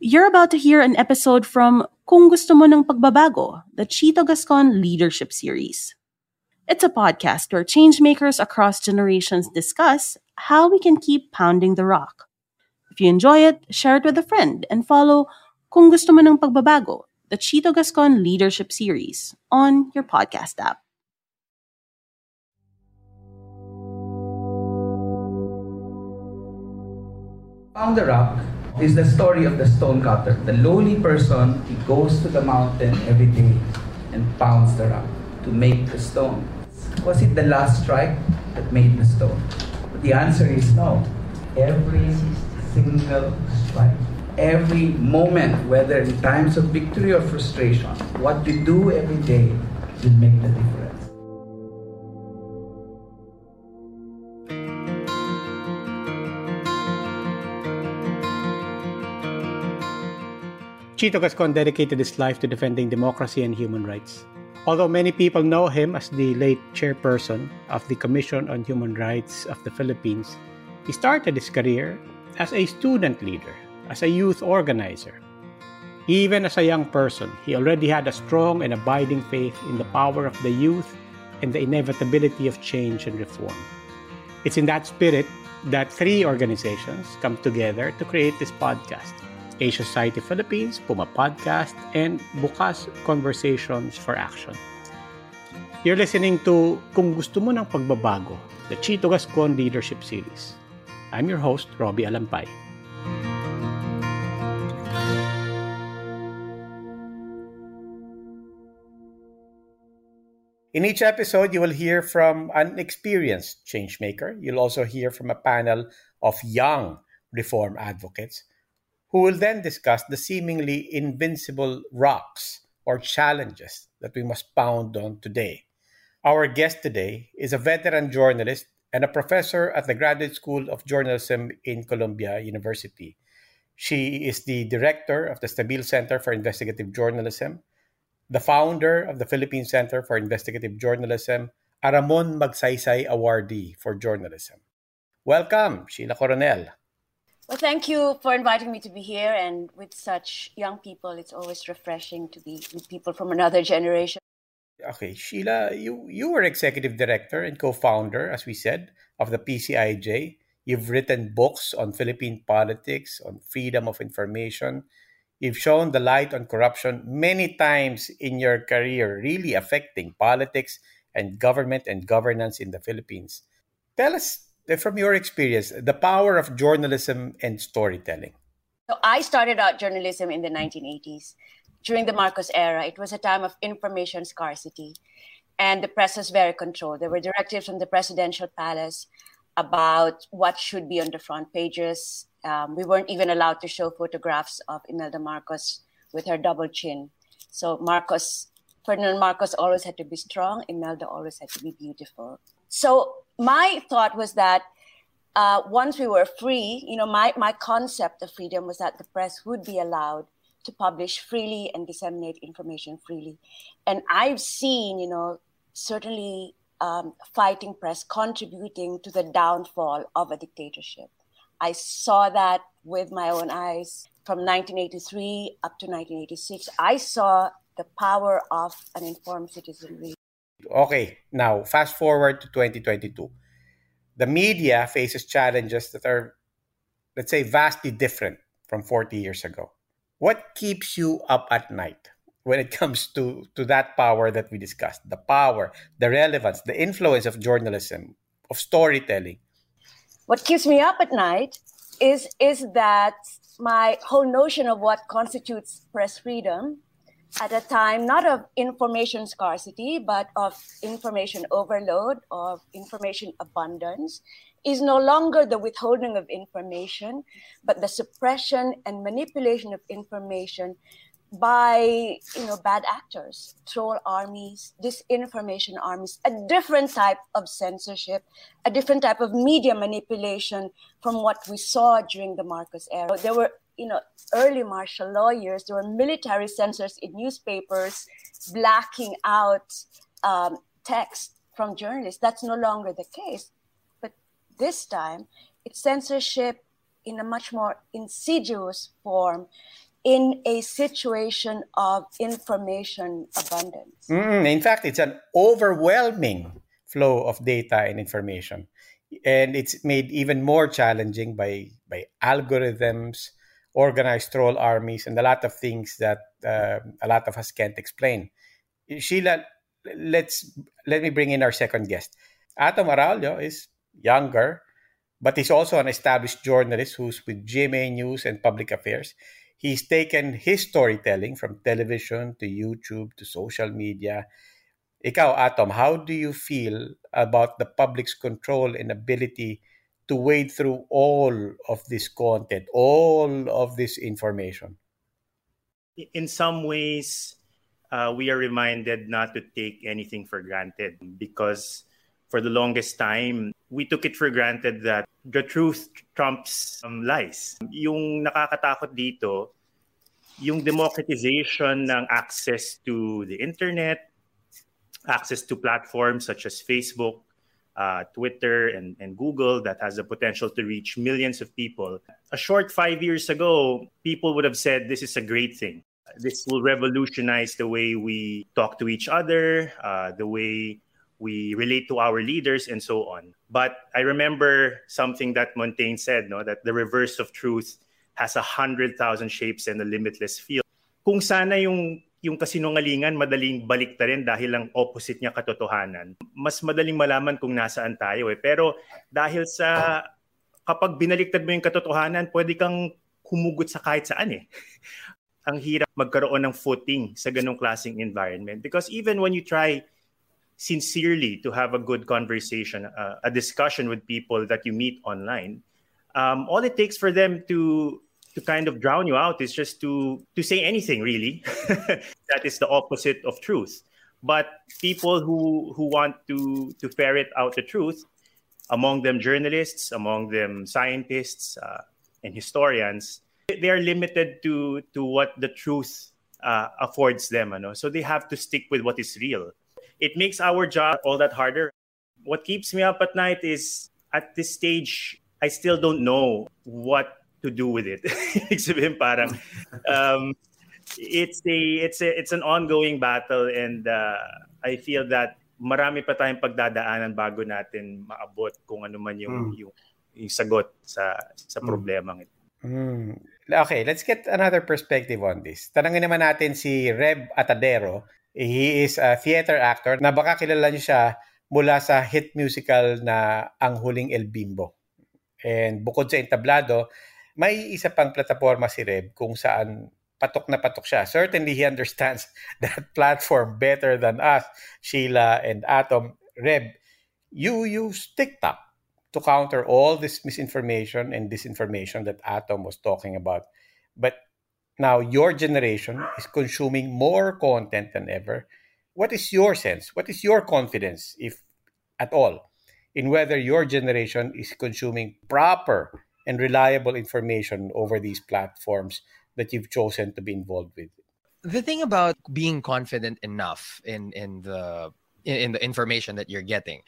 You're about to hear an episode from Kung Gusto Mo ng Pagbabago, the Chito Gascon Leadership Series. It's a podcast where changemakers across generations discuss how we can keep pounding the rock. If you enjoy it, share it with a friend and follow Kung Gusto Mo ng Pagbabago, the Chito Gascon Leadership Series on your podcast app. Pound the rock is the story of the stonecutter. The lowly person, he goes to the mountain every day and pounds the rock to make the stone. Was it the last strike that made the stone? But the answer is no. Every single strike, every moment, whether in times of victory or frustration, what you do every day will make the difference. Chito Gascon dedicated his life to defending democracy and human rights. Although many people know him as the late chairperson of the Commission on Human Rights of the Philippines, he started his career as a student leader, as a youth organizer. Even as a young person, he already had a strong and abiding faith in the power of the youth and the inevitability of change and reform. It's in that spirit that three organizations come together to create this podcast. Asia Society Philippines, Puma Podcast, and Bukas Conversations for Action. You're listening to Kung Gusto Mo ng Pagbabago, the Chito Gascon Leadership Series. I'm your host, Robbie Alampay. In each episode, you will hear from an experienced changemaker. You'll also hear from a panel of young reform advocates who will then discuss the seemingly invincible rocks or challenges that we must pound on today. Our guest today is a veteran journalist and a professor at the Graduate School of Journalism in Columbia University. She is the director of the Stabile Center for Investigative Journalism, the founder of the Philippine Center for Investigative Journalism, a Ramon Magsaysay Awardee for Journalism. Welcome, Sheila Coronel. Well, thank you for inviting me to be here. And with such young people, it's always refreshing to be with people from another generation. Okay, Sheila, you, you were executive director and co founder, as we said, of the PCIJ. You've written books on Philippine politics, on freedom of information. You've shown the light on corruption many times in your career, really affecting politics and government and governance in the Philippines. Tell us from your experience, the power of journalism and storytelling? So I started out journalism in the 1980s during the Marcos era. It was a time of information scarcity, and the press was very controlled. There were directives from the presidential palace about what should be on the front pages. Um, we weren't even allowed to show photographs of Imelda Marcos with her double chin. So Marcos, Ferdinand Marcos always had to be strong. Imelda always had to be beautiful. So my thought was that uh, once we were free, you know, my, my concept of freedom was that the press would be allowed to publish freely and disseminate information freely. And I've seen, you know, certainly um, fighting press contributing to the downfall of a dictatorship. I saw that with my own eyes from 1983 up to 1986. I saw the power of an informed citizenry. Okay, now fast forward to 2022. The media faces challenges that are, let's say, vastly different from 40 years ago. What keeps you up at night when it comes to, to that power that we discussed? The power, the relevance, the influence of journalism, of storytelling. What keeps me up at night is, is that my whole notion of what constitutes press freedom at a time not of information scarcity, but of information overload, of information abundance, is no longer the withholding of information, but the suppression and manipulation of information by you know bad actors troll armies disinformation armies a different type of censorship a different type of media manipulation from what we saw during the marcos era. There were you know early martial law years there were military censors in newspapers blacking out um, text from journalists that's no longer the case but this time it's censorship in a much more insidious form in a situation of information abundance. Mm, in fact, it's an overwhelming flow of data and information. And it's made even more challenging by, by algorithms, organized troll armies, and a lot of things that uh, a lot of us can't explain. Sheila, let's let me bring in our second guest. Atom Araullo is younger, but he's also an established journalist who's with GMA News and Public Affairs. He's taken his storytelling from television to YouTube to social media. Ikaw, Atom, how do you feel about the public's control and ability to wade through all of this content, all of this information? In some ways, uh, we are reminded not to take anything for granted because for the longest time, we took it for granted that the truth trumps um, lies. Yung nakakatakot dito, yung democratization ng access to the internet, access to platforms such as Facebook, uh, Twitter, and, and Google that has the potential to reach millions of people. A short five years ago, people would have said this is a great thing. This will revolutionize the way we talk to each other, uh, the way we relate to our leaders and so on. But I remember something that Montaigne said, no, that the reverse of truth has a hundred thousand shapes and a limitless field. Kung sana yung yung kasinungalingan madaling baliktarin dahil lang opposite niya katotohanan. Mas madaling malaman kung nasaan tayo eh. Pero dahil sa kapag binaliktad mo yung katotohanan, pwede kang humugot sa kahit saan eh. Ang hirap magkaroon ng footing sa ganong klaseng environment because even when you try sincerely to have a good conversation, uh, a discussion with people that you meet online, um, all it takes for them to to kind of drown you out is just to to say anything really that is the opposite of truth. But people who who want to to ferret out the truth, among them journalists, among them scientists uh, and historians, they are limited to to what the truth uh, affords them. Ano? So they have to stick with what is real it makes our job all that harder. What keeps me up at night is at this stage, I still don't know what to do with it. parang, um, it's a it's a it's an ongoing battle and uh, I feel that marami pa tayong pagdadaanan bago natin maabot kung ano man yung mm. yung, yung sagot sa sa hmm. problemang ito. Mm. Okay, let's get another perspective on this. Tanangin naman natin si Reb Atadero He is a theater actor na baka kilala niyo siya mula sa hit musical na Ang Huling El Bimbo. And bukod sa entablado, may isa pang plataforma si Reb kung saan patok na patok siya. Certainly, he understands that platform better than us, Sheila and Atom. Reb, you use TikTok to counter all this misinformation and disinformation that Atom was talking about. But now your generation is consuming more content than ever. What is your sense? What is your confidence, if at all, in whether your generation is consuming proper and reliable information over these platforms that you've chosen to be involved with? The thing about being confident enough in in the in, the information that you're getting,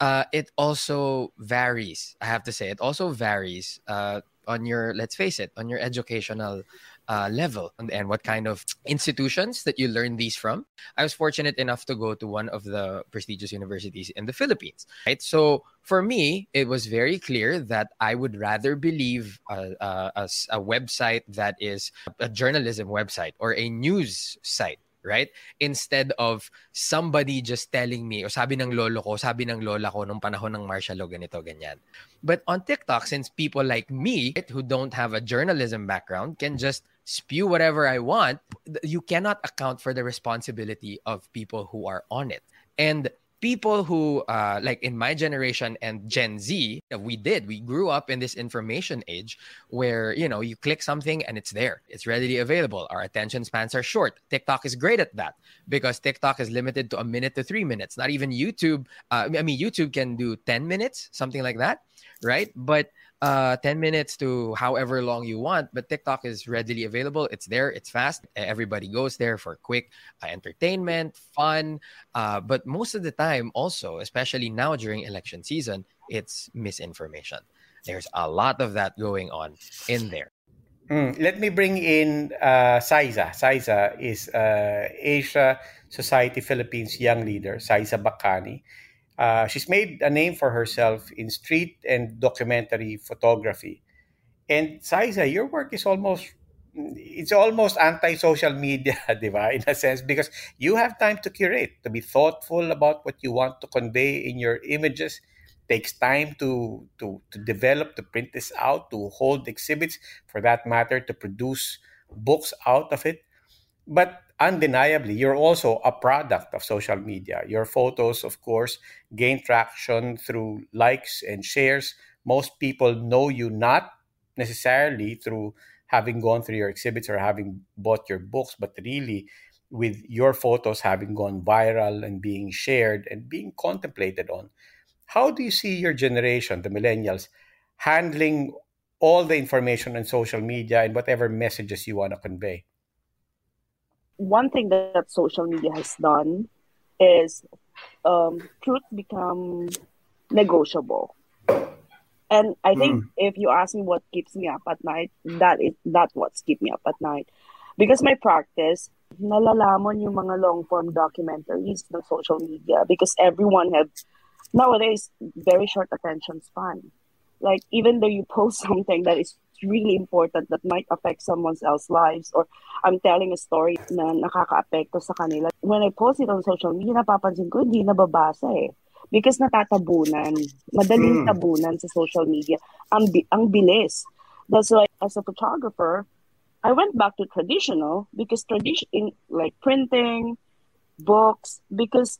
uh, it also varies. I have to say, it also varies uh, on your let's face it, on your educational uh, level and, what kind of institutions that you learn these from. I was fortunate enough to go to one of the prestigious universities in the Philippines. Right, so for me, it was very clear that I would rather believe a, a, a, a website that is a journalism website or a news site right? Instead of somebody just telling me, o sabi ng lolo ko, sabi ng lola ko nung panahon ng martial law, ganito, ganyan. But on TikTok, since people like me who don't have a journalism background can just spew whatever I want, you cannot account for the responsibility of people who are on it. And people who uh, like in my generation and gen z we did we grew up in this information age where you know you click something and it's there. It's readily available. Our attention spans are short. Tiktok is great at that because tiktok is limited to a minute to three minutes. Not even youtube uh, i mean youtube can do 10 minutes something like that right? But uh 10 minutes to however long you want but tiktok is readily available. It's there. It's fast. Everybody goes there for quick uh, entertainment fun uh, but most of the time also especially now during election season it's misinformation. There's a lot of that going on in there. Mm, let me bring in uh, Xyza. Xyza is uh, Asia Society Philippines Young Leader, Xyza Bacani. Uh, she's made a name for herself in street and documentary photography. And Xyza, your work is almost it's almost anti-social media, diba, in a sense, because you have time to curate, to be thoughtful about what you want to convey in your images. Takes time to to to develop, to print this out, to hold exhibits, for that matter, to produce books out of it. But undeniably, you're also a product of social media. Your photos, of course, gain traction through likes and shares. Most people know you not necessarily through having gone through your exhibits or having bought your books, but really with your photos having gone viral and being shared and being contemplated on. How do you see your generation, the millennials, handling all the information on social media and whatever messages you want to convey? One thing that, social media has done is um, truth become negotiable. And I think mm. if you ask me what keeps me up at night, that is that what's keep me up at night. Because my practice, nalalamon yung mga long form documentaries on social media because everyone have nowadays very short attention span. Like even though you post something that is really important that might affect someone else's lives or I'm telling a story na nakaka-apekto sa kanila. When I post it on social media, napapansin ko, hindi nababasa eh. Because natatabunan. Madaling mm. tabunan sa social media. Ang, ang bilis. That's why, as a photographer, I went back to traditional because tradition, in, like printing, books, because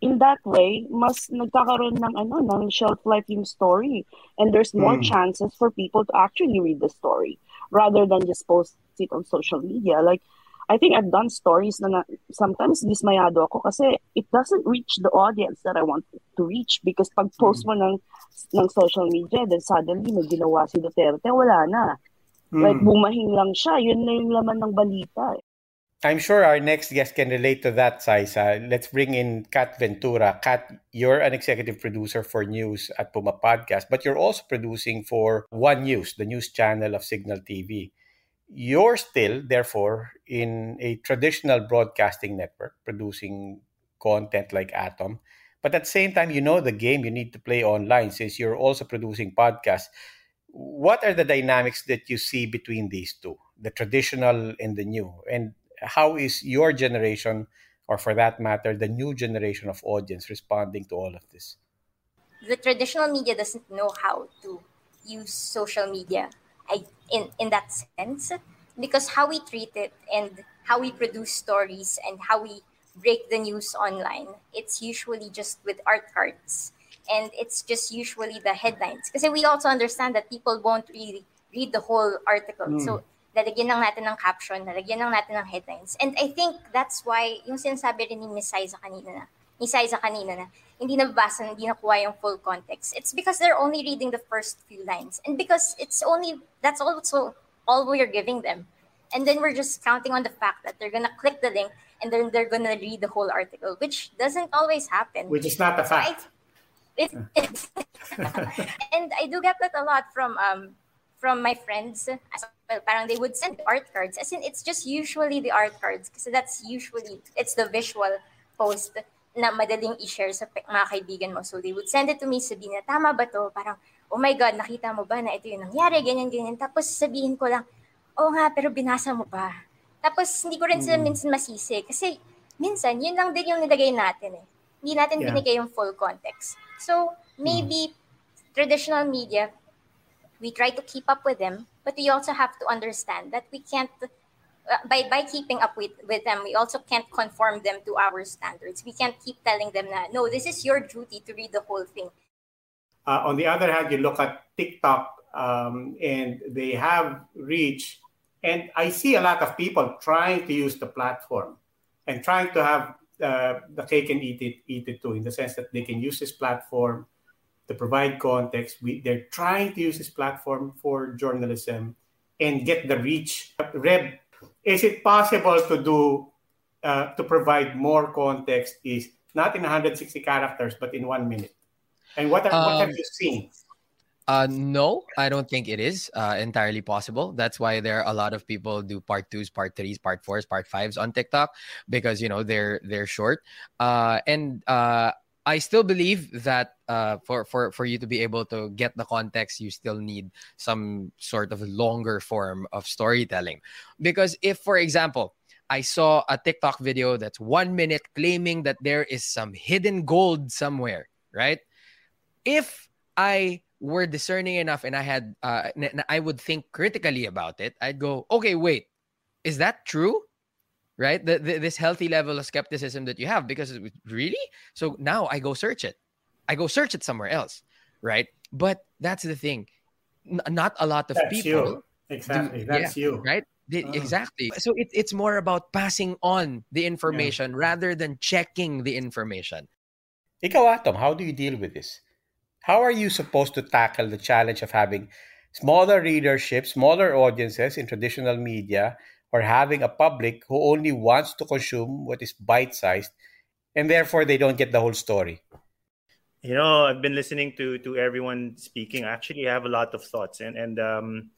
in that way, mas nagkakaroon ng ano, ng shelf life yung story. And there's more mm. chances for people to actually read the story rather than just post it on social media. Like, I think I've done stories na, na sometimes dismayado ako kasi it doesn't reach the audience that I want to reach because pag post mo ng, ng social media, then suddenly may ginawa si Duterte, wala na. Mm. Like, bumahing lang siya. Yun na yung laman ng balita. I'm sure our next guest can relate to that, Xyza. Let's bring in Kat Ventura. Kat, you're an executive producer for news at Puma Podcast, but you're also producing for One News, the news channel of Cignal TV. You're still, therefore, in a traditional broadcasting network, producing content like Atom. But at the same time, you know the game you need to play online since you're also producing podcasts. What are the dynamics that you see between these two, the traditional and the new? And how is your generation or for that matter the new generation of audience responding to all of this? The traditional media doesn't know how to use social media I, in in that sense because how we treat it and how we produce stories and how we break the news online it's usually just with art cards. And it's just usually the headlines because we also understand that people won't really read the whole article. Mm. so lalagyan lang natin ng caption, lalagyan lang natin ng headlines. And I think that's why, yung sinasabi rin ni Miss Aiza kanina na, ni Saiza kanina na, hindi nababasa, hindi nakuha yung full context. It's because they're only reading the first few lines. And because it's only, that's also all we're giving them. And then we're just counting on the fact that they're gonna click the link and then they're gonna read the whole article, which doesn't always happen. Which is not a fact. I, it, and I do get that a lot from um, from my friends as well. Parang they would send art cards. As in, it's just usually the art cards kasi that's usually, it's the visual post na madaling i-share sa mga kaibigan mo. So they would send it to me, sabihin na, tama ba to? Parang, oh my God, nakita mo ba na ito yung nangyari, ganyan, ganyan. Tapos sabihin ko lang, oh nga, pero binasa mo ba? Tapos hindi ko rin sila mm. minsan masisi. Kasi minsan, yun lang din yung nilagay natin eh. Hindi natin yeah. binigay yung full context. So, maybe mm. traditional media we try to keep up with them, but we also have to understand that we can't uh, by by keeping up with with them we also can't conform them to our standards. We can't keep telling them that no this is your duty to read the whole thing. Uh, on the other hand you look at tiktok um, and they have reach and i see a lot of people trying to use the platform and trying to have uh, the cake and eat it eat it too in the sense that they can use this platform to provide context we, they're trying to use this platform for journalism and get the reach. Reb, is it possible to do uh, to provide more context? Is not in 160 characters, but in one minute. And what, are, um, what have um, you seen? Uh, no, I don't think it is uh, entirely possible. That's why there are a lot of people do part twos, part threes, part fours, part fives on TikTok because you know they're they're short. Uh, and uh, I still believe that uh, for for for you to be able to get the context, you still need some sort of longer form of storytelling. Because if, for example, I saw a TikTok video that's one minute claiming that there is some hidden gold somewhere, right? If I were discerning enough and I had, uh, I would think critically about it, I'd go, okay, wait, is that true? right? The, the, this healthy level of skepticism that you have because really? So now I go search it. I go search it somewhere else, right? But that's the thing. N- not a lot of that's people. You. Exactly. Do, that's yeah, you. Right? They, uh. Exactly. So it, it's more about passing on the information yeah. rather than checking the information. Ikaw, Atom, how do you deal with this? How are you supposed to tackle the challenge of having smaller readership, smaller audiences in traditional media or having a public who only wants to consume what is bite sized and therefore they don't get the whole story? You know, I've been listening to to everyone speaking. Actually, I have a lot of thoughts, and and um,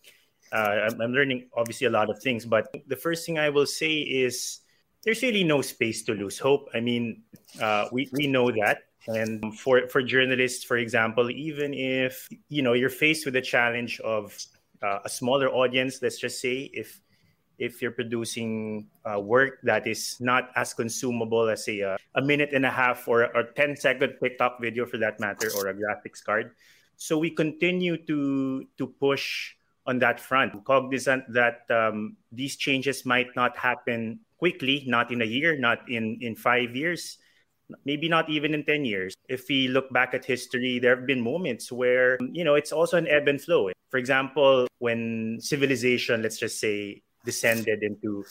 uh, I'm, I'm learning obviously a lot of things. But the first thing I will say is there's really no space to lose hope. I mean, uh, we we know that, and for for journalists, for example, even if you know you're faced with the challenge of uh, a smaller audience, let's just say if if you're producing uh, work that is not as consumable as say a, a minute and a half or a 10 second TikTok video for that matter or a graphics card. So we continue to to push on that front, cognizant that um, these changes might not happen quickly, not in a year, not in in five years, maybe not even in 10 years. If we look back at history, there have been moments where, you know, it's also an ebb and flow. For example, when civilization, let's just say, descended into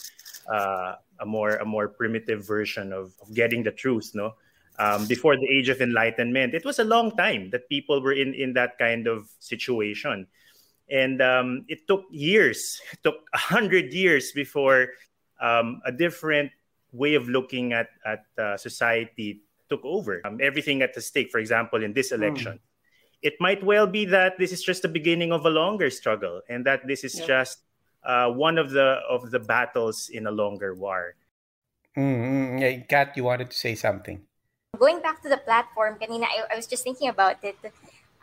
uh, a more a more primitive version of, of getting the truth no um, before the age of enlightenment it was a long time that people were in in that kind of situation and um, it took years it took a hundred years before um, a different way of looking at at uh, society took over um, everything at the stake for example in this hmm. election mm. it might well be that this is just the beginning of a longer struggle and that this is yeah. just uh, one of the of the battles in a longer war. Mm-hmm. Kat, you wanted to say something. Going back to the platform, kanina, I, I was just thinking about it.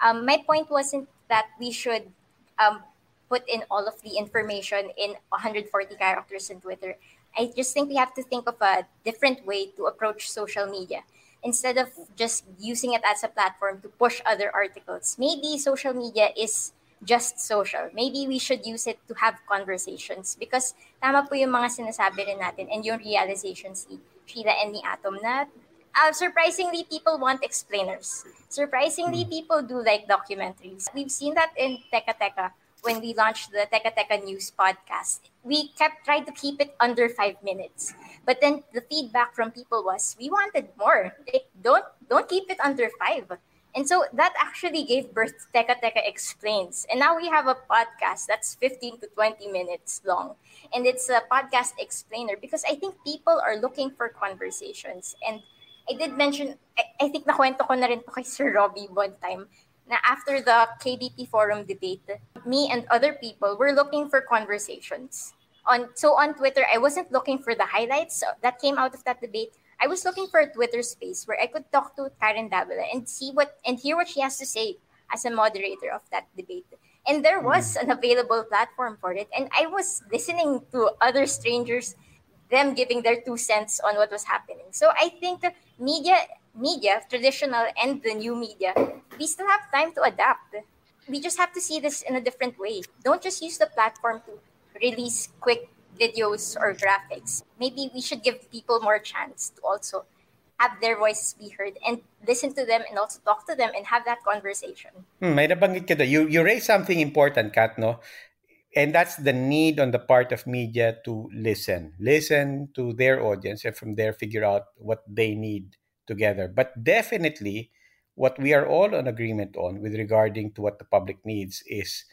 Um, my point wasn't that we should um, put in all of the information in 140 characters in Twitter. I just think we have to think of a different way to approach social media. Instead of just using it as a platform to push other articles, maybe social media is just social. Maybe we should use it to have conversations because tama po yung mga sinasabi rin natin and yung realizations ni Sheila and ni Atom na uh, surprisingly people want explainers. Surprisingly hmm. people do like documentaries. We've seen that in Teka Teka when we launched the Teka Teka News podcast. We kept trying to keep it under five minutes. But then the feedback from people was we wanted more. Like, don't don't keep it under five and so that actually gave birth to Teka Teka Explains. And now we have a podcast that's 15 to 20 minutes long. And it's a podcast explainer because I think people are looking for conversations. And I did mention, I, I think nakwento ko na rin to kay Sir Robbie one time, na after the KBP forum debate, me and other people were looking for conversations. On, so on Twitter, I wasn't looking for the highlights that came out of that debate. I was looking for a Twitter space where I could talk to Karen Davila and see what and hear what she has to say as a moderator of that debate. And there was mm. an available platform for it. And I was listening to other strangers, them giving their two cents on what was happening. So I think the media, media, traditional and the new media, we still have time to adapt. We just have to see this in a different way. Don't just use the platform to release quick videos or graphics. Maybe we should give people more chance to also have their voices be heard and listen to them and also talk to them and have that conversation. Hmm, may nabanggit ka You, you raise something important, Kat, no? And that's the need on the part of media to listen. Listen to their audience and from there figure out what they need together. But definitely, what we are all on agreement on with regarding to what the public needs is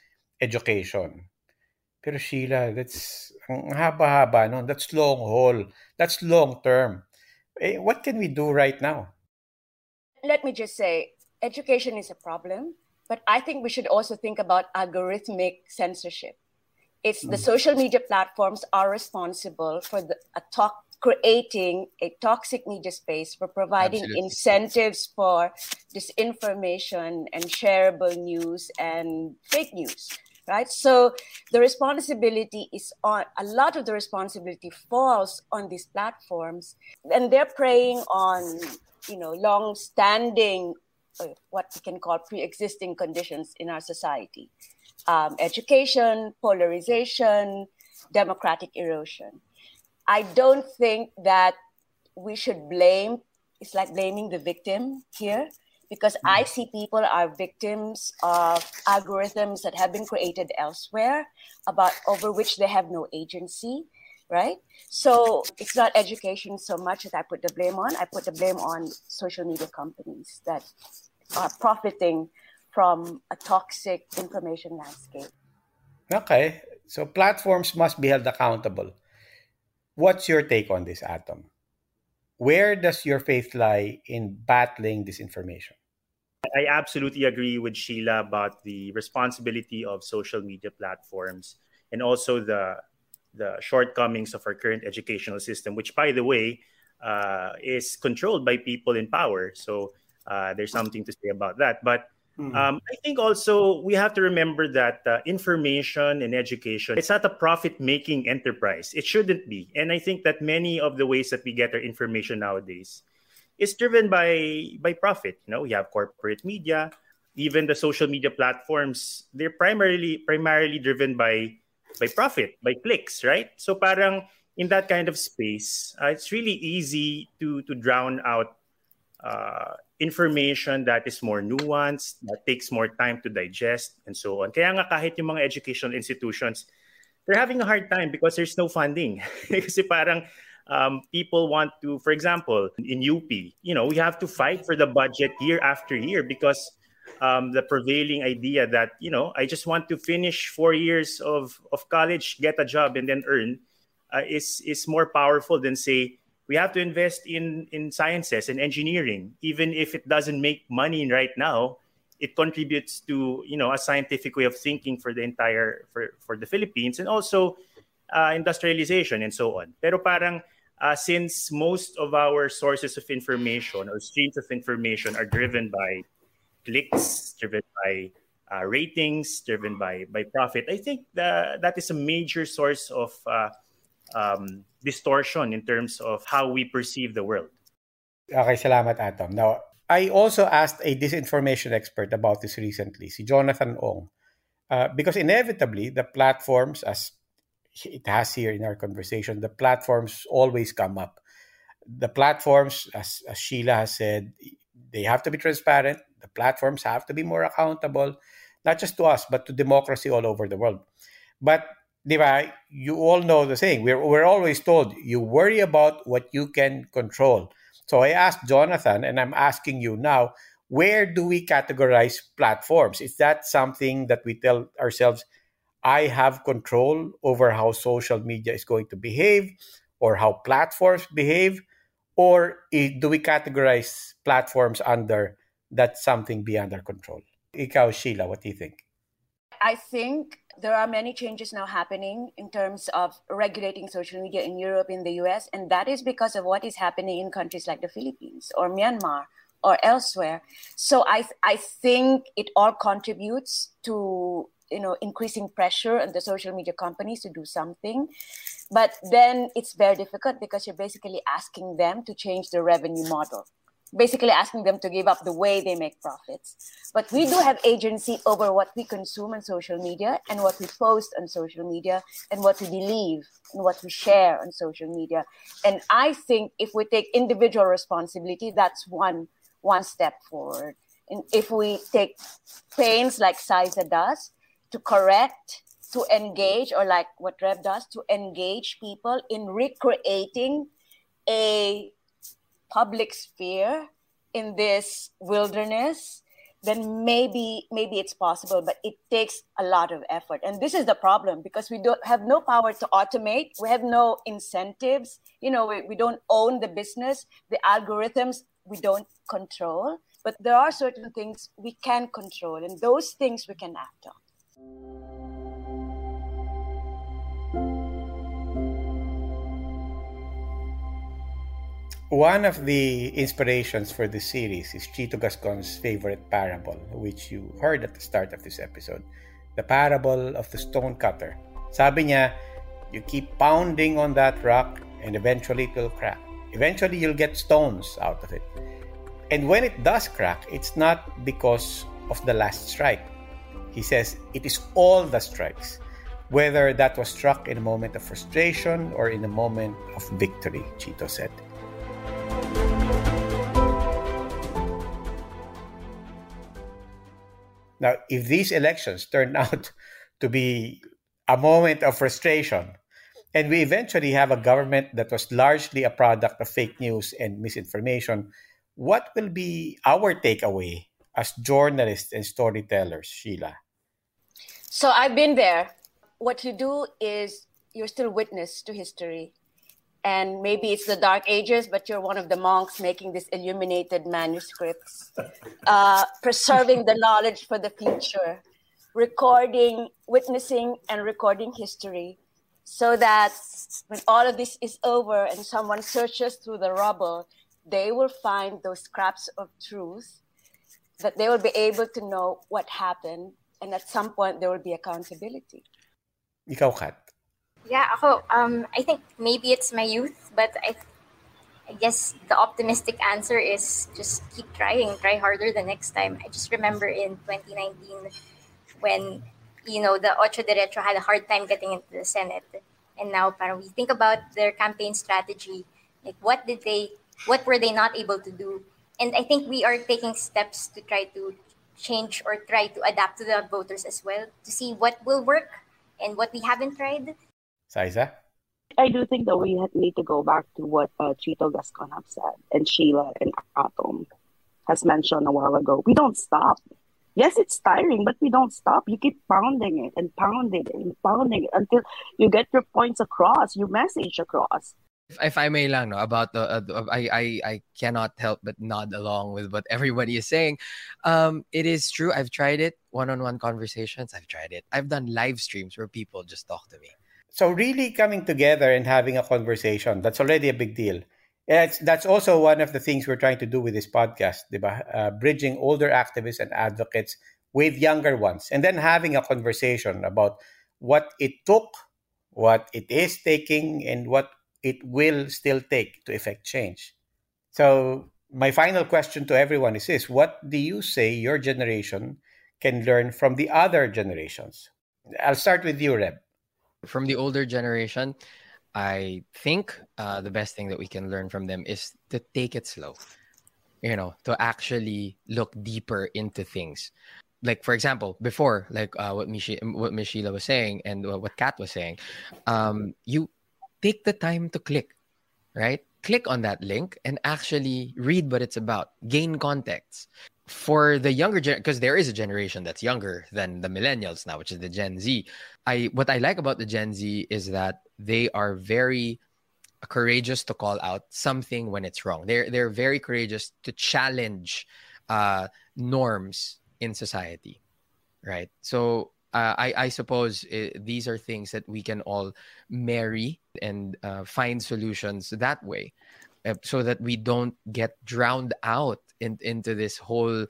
education. Pero Sheila, that's ang haba-haba no? That's long haul. That's long term. Eh, what can we do right now? Let me just say, education is a problem, but I think we should also think about algorithmic censorship. It's the mm. social media platforms are responsible for the a talk creating a toxic media space for providing Absolutely. incentives for disinformation and shareable news and fake news right? So the responsibility is on a lot of the responsibility falls on these platforms and they're preying on you know long standing uh, what we can call pre-existing conditions in our society. Um, education polarization democratic erosion. I don't think that we should blame it's like blaming the victim here because I mm. see people are victims of algorithms that have been created elsewhere about over which they have no agency right? So it's not education so much that i put the blame on. I put the blame on social media companies that are profiting from a toxic information landscape. Okay. So platforms must be held accountable. What's your take on this atom where does your faith lie in battling disinformation? I absolutely agree with Sheila about the responsibility of social media platforms and also the the shortcomings of our current educational system, which, by the way, uh, is controlled by people in power. So uh, there's something to say about that. But Mm. Um, I think also we have to remember that uh, information and education, it's not a profit making enterprise. It shouldn't be. And I think that many of the ways that we get our information nowadays is driven by by profit. You know, we have corporate media, even the social media platforms, they're primarily primarily driven by by profit, by clicks, right? So parang in that kind of space, uh, it's really easy to to drown out uh, information that is more nuanced, that takes more time to digest, and so on. Kaya nga kahit yung mga educational institutions, they're having a hard time because there's no funding. Kasi parang um, people want to, for example, in UP, you know, we have to fight for the budget year after year because um, the prevailing idea that, you know, I just want to finish four years of, of college, get a job, and then earn uh, is, is more powerful than, say, we have to invest in in sciences and engineering. Even if it doesn't make money right now it contributes to you know a scientific way of thinking for the entire for for the philippines and also uh, industrialization and so on. Pero parang uh, since most of our sources of information or streams of information are driven by clicks driven by uh, ratings driven by by profit i think that that is a major source of uh, um, distortion in terms of how we perceive the world. Okay, salamat Atom. Now, I also asked a disinformation expert about this recently, si Jonathan Ong, uh, because inevitably the platforms, as it has here in our conversation, the platforms always come up. The platforms, as, as Sheila has said, they have to be transparent. The platforms have to be more accountable, not just to us, but to democracy all over the world. But diba, you all know the saying. We're, we're always told you worry about what you can control. So I asked Jonathan, and I'm asking you now, where do we categorize platforms? Is that something that we tell ourselves, I have control over how social media is going to behave or how platforms behave? Or do we categorize platforms under that's something beyond our control? Ikaw, Sheila, what do you think? I think there are many changes now happening in terms of regulating social media in Europe, in the US, and that is because of what is happening in countries like the Philippines or Myanmar or elsewhere. So I, I think it all contributes to you know increasing pressure on the social media companies to do something but then it's very difficult because you're basically asking them to change the revenue model basically asking them to give up the way they make profits. But we do have agency over what we consume on social media and what we post on social media and what we believe and what we share on social media. And I think if we take individual responsibility, that's one one step forward. And if we take pains like Xyza does to correct, to engage, or like what Reb does, to engage people in recreating a public sphere in this wilderness then maybe maybe it's possible but it takes a lot of effort. And this is the problem because we don't have no power to automate. We have no incentives. You know we, we don't own the business. The algorithms we don't control. But there are certain things we can control and those things we can act on One of the inspirations for this series is Chito Gascon's favorite parable, which you heard at the start of this episode. The parable of the stone cutter. Sabi niya, you keep pounding on that rock and eventually it will crack. Eventually you'll get stones out of it. And when it does crack, it's not because of the last strike. He says it is all the strikes, whether that was struck in a moment of frustration or in a moment of victory, Chito said. Now, if these elections turn out to be a moment of frustration, and we eventually have a government that was largely a product of fake news and misinformation, what will be our takeaway as journalists and storytellers, Sheila? So I've been there. What you do is you're still witness to history and maybe it's the dark ages but you're one of the monks making these illuminated manuscripts uh, preserving the knowledge for the future recording witnessing and recording history so that when all of this is over and someone searches through the rubble they will find those scraps of truth that they will be able to know what happened and at some point there will be accountability Ikaw, Kat. Yeah, ako, um, I think maybe it's my youth, but I, I guess the optimistic answer is just keep trying, try harder the next time. I just remember in 2019 when, you know, the Otso Diretso had a hard time getting into the Senate. And now para we think about their campaign strategy, like what did they, what were they not able to do? And I think we are taking steps to try to change or try to adapt to the voters as well to see what will work and what we haven't tried Xyza? I do think that we need to go back to what uh, Chito Gascon have said and Sheila and Atom has mentioned a while ago. We don't stop. Yes, it's tiring, but we don't stop. You keep pounding it and pounding it and pounding it until you get your points across, your message across. If, if I may lang, no, about the, uh, I, I, I cannot help but nod along with what everybody is saying. Um, it is true. I've tried it. One-on-one conversations. I've tried it. I've done live streams where people just talk to me so really coming together and having a conversation that's already a big deal. It's, that's also one of the things we're trying to do with this podcast? Uh, bridging older activists and advocates with younger ones and then having a conversation about what it took what it is taking and what it will still take to effect change. So my final question to everyone is this what do you say your generation can learn from the other generations? I'll start with you reb from the older generation, I think uh, the best thing that we can learn from them is to take it slow. You know, to actually look deeper into things. Like for example, before, like uh, what Mishi, what Michela was saying and what Kat was saying, um, you take the time to click, right? Click on that link and actually read what it's about, gain context for the younger gen because there is a generation that's younger than the millennials now which is the gen z. I what i like about the gen z is that they are very courageous to call out something when it's wrong. They're they're very courageous to challenge uh norms in society right? So uh, I, I suppose it, uh, these are things that we can all marry and uh, find solutions that way uh, so that we don't get drowned out in, into this whole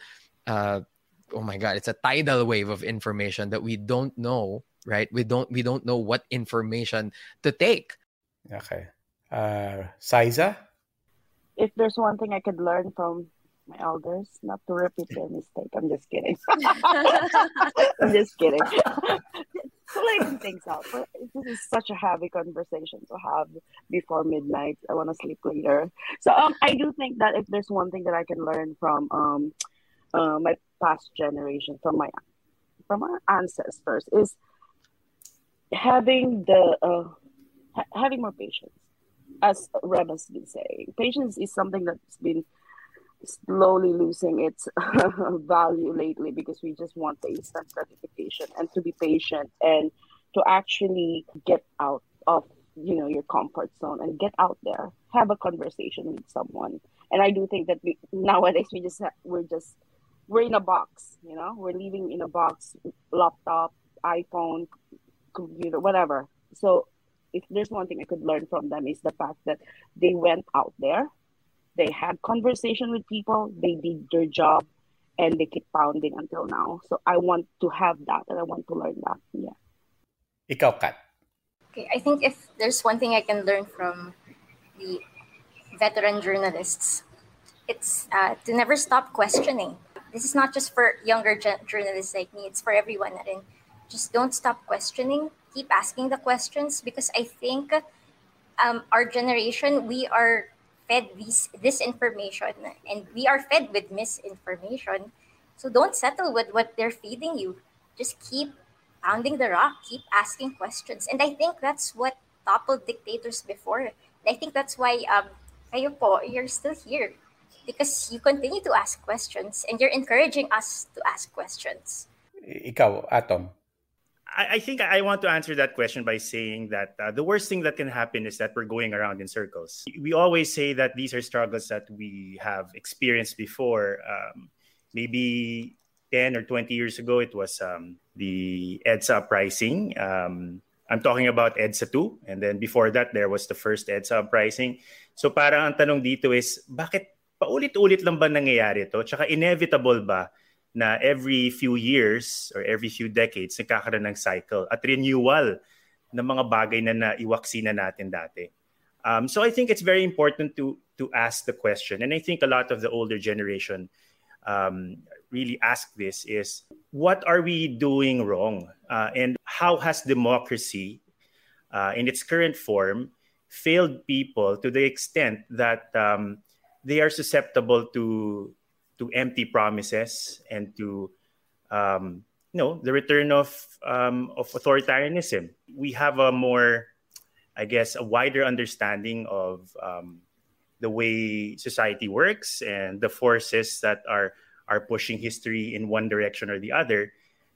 uh, oh my god it's a tidal wave of information that we don't know right we don't we don't know what information to take okay uh Xyza if there's one thing I could learn from my elders, not to repeat their mistake. I'm just kidding. I'm just kidding. Pulling things out. This is such a heavy conversation to have before midnight. I want to sleep later. So um, I do think that if there's one thing that I can learn from um, uh, my past generation, from my from our ancestors, is having the uh, ha- having more patience. As Reb has been saying, patience is something that's been slowly losing its value lately because we just want the instant gratification and to be patient and to actually get out of you know your comfort zone and get out there have a conversation with someone. And i do think that we nowadays we just have, we're just we're in a box you know? We're living in a box laptop iphone computer whatever. So if there's one thing i could learn from them is the fact that they went out there they had conversation with people, they did their job, and they keep pounding until now. So I want to have that, and I want to learn that. Yeah. Ikaw, Kat. Okay, I think if there's one thing I can learn from the veteran journalists, it's uh, to never stop questioning. This is not just for younger journalists like me; it's for everyone. And just don't stop questioning. Keep asking the questions because I think um, our generation we are fed this disinformation and we are fed with misinformation. So don't settle with what they're feeding you. Just keep pounding the rock, keep asking questions. And I think that's what toppled dictators before. I think that's why um, kayo you're still here. Because you continue to ask questions and you're encouraging us to ask questions. Ikaw, Atom. I, I think I want to answer that question by saying that uh, the worst thing that can happen is that we're going around in circles. We always say that these are struggles that we have experienced before. Um, maybe 10 or 20 years ago, it was um, the EDSA uprising. Um, I'm talking about EDSA 2. And then before that, there was the first EDSA uprising. So parang ang tanong dito is, bakit paulit-ulit lang ba nangyayari to? Tsaka inevitable ba na every few years or every few decades nagkakaroon ng cycle at renewal ng mga bagay na naiwaksi na natin dati. Um, so I think it's very important to to ask the question, and I think a lot of the older generation um, really ask this: is what are we doing wrong, uh, and how has democracy, uh, in its current form, failed people to the extent that um, they are susceptible to to empty promises and to um, you know the return of um, of authoritarianism. We have a more, I guess, a wider understanding of um, the way society works and the forces that are are pushing history in one direction or the other.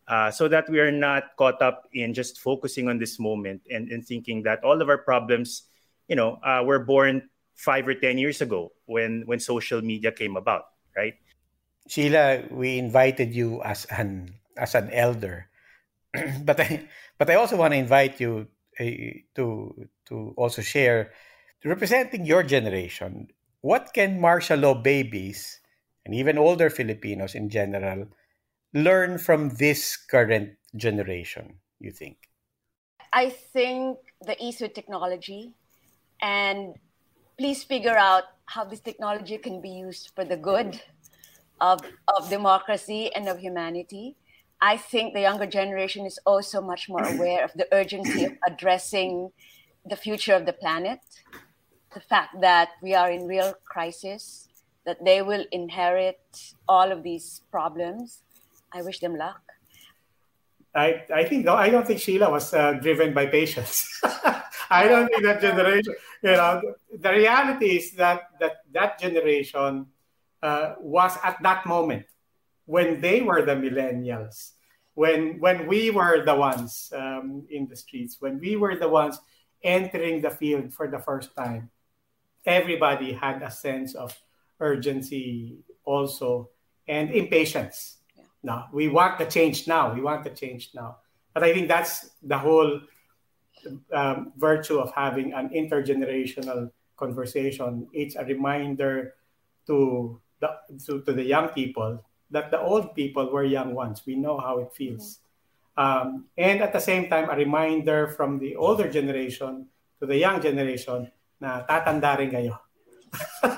Uh, so that we are not caught up in just focusing on this moment and, and thinking that all of our problems, you know, uh, were born five or ten years ago when when social media came about, right? Sheila, we invited you as an as an elder, but I but I also want to invite you uh, to to also share representing your generation. What can martial law babies and even older Filipinos in general learn from this current generation? You think? I think the ease with technology, and please figure out how this technology can be used for the good of, of democracy and of humanity. I think the younger generation is also much more aware of the urgency of addressing the future of the planet, the fact that we are in real crisis, that they will inherit all of these problems. I wish them luck. I, I think no, I don't think Sheila was uh, driven by patience. I don't think that generation. You know, the reality is that that that generation uh, was at that moment when they were the millennials, when when we were the ones um, in the streets, when we were the ones entering the field for the first time. Everybody had a sense of urgency also and impatience. Yeah. Now we want the change now. We want the change now. But I think that's the whole um, virtue of having an intergenerational conversation. It's a reminder to the, to, to the young people that the old people were young once. We know how it feels. Um, and at the same time, a reminder from the older generation to the young generation na tatanda rin kayo.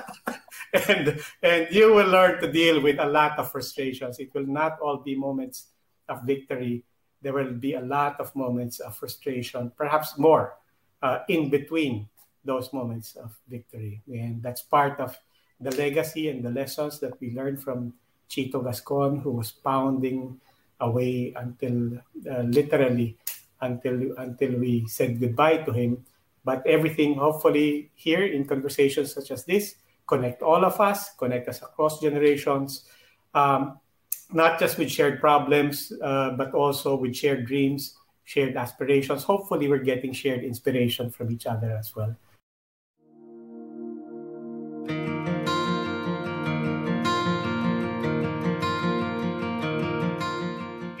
and and you will learn to deal with a lot of frustrations. It will not all be moments of victory. There will be a lot of moments of frustration, perhaps more uh, in between those moments of victory. And that's part of the legacy and the lessons that we learned from Chito Gascon, who was pounding away until uh, literally until until we said goodbye to him. But everything, hopefully, here in conversations such as this, connect all of us, connect us across generations, um, not just with shared problems, uh, but also with shared dreams, shared aspirations. Hopefully, we're getting shared inspiration from each other as well.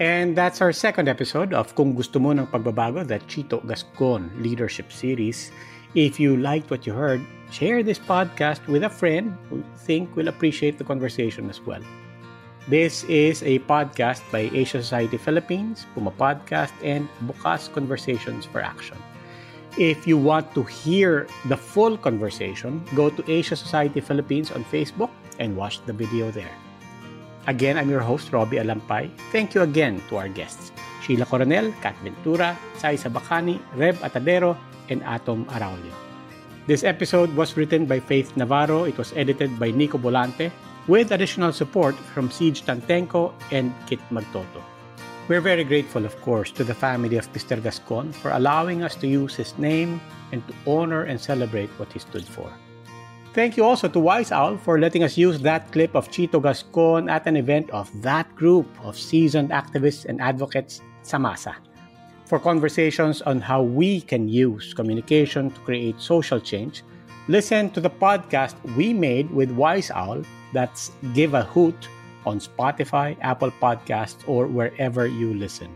And that's our second episode of Kung Gusto Mo ng Pagbabago, the Chito Gascon Leadership Series. If you liked what you heard, share this podcast with a friend who you think will appreciate the conversation as well. This is a podcast by Asia Society Philippines, Puma Podcast, and Bukas Conversations for Action. If you want to hear the full conversation, go to Asia Society Philippines on Facebook and watch the video there. Again, I'm your host, Robbie Alampay. Thank you again to our guests, Sheila Coronel, Kat Ventura, Xyza Bacani, Reb Atadero, and Atom Araullo. This episode was written by Faith Navarro. It was edited by Nico Bolante with additional support from Siege Tantenko and Kit Magtoto. We're very grateful, of course, to the family of Mr. Gascon for allowing us to use his name and to honor and celebrate what he stood for. Thank you also to Wise Owl for letting us use that clip of Chito Gascon at an event of that group of seasoned activists and advocates, Samasa, for conversations on how we can use communication to create social change. Listen to the podcast we made with Wise Owl that's Give a Hoot on Spotify, Apple Podcasts, or wherever you listen.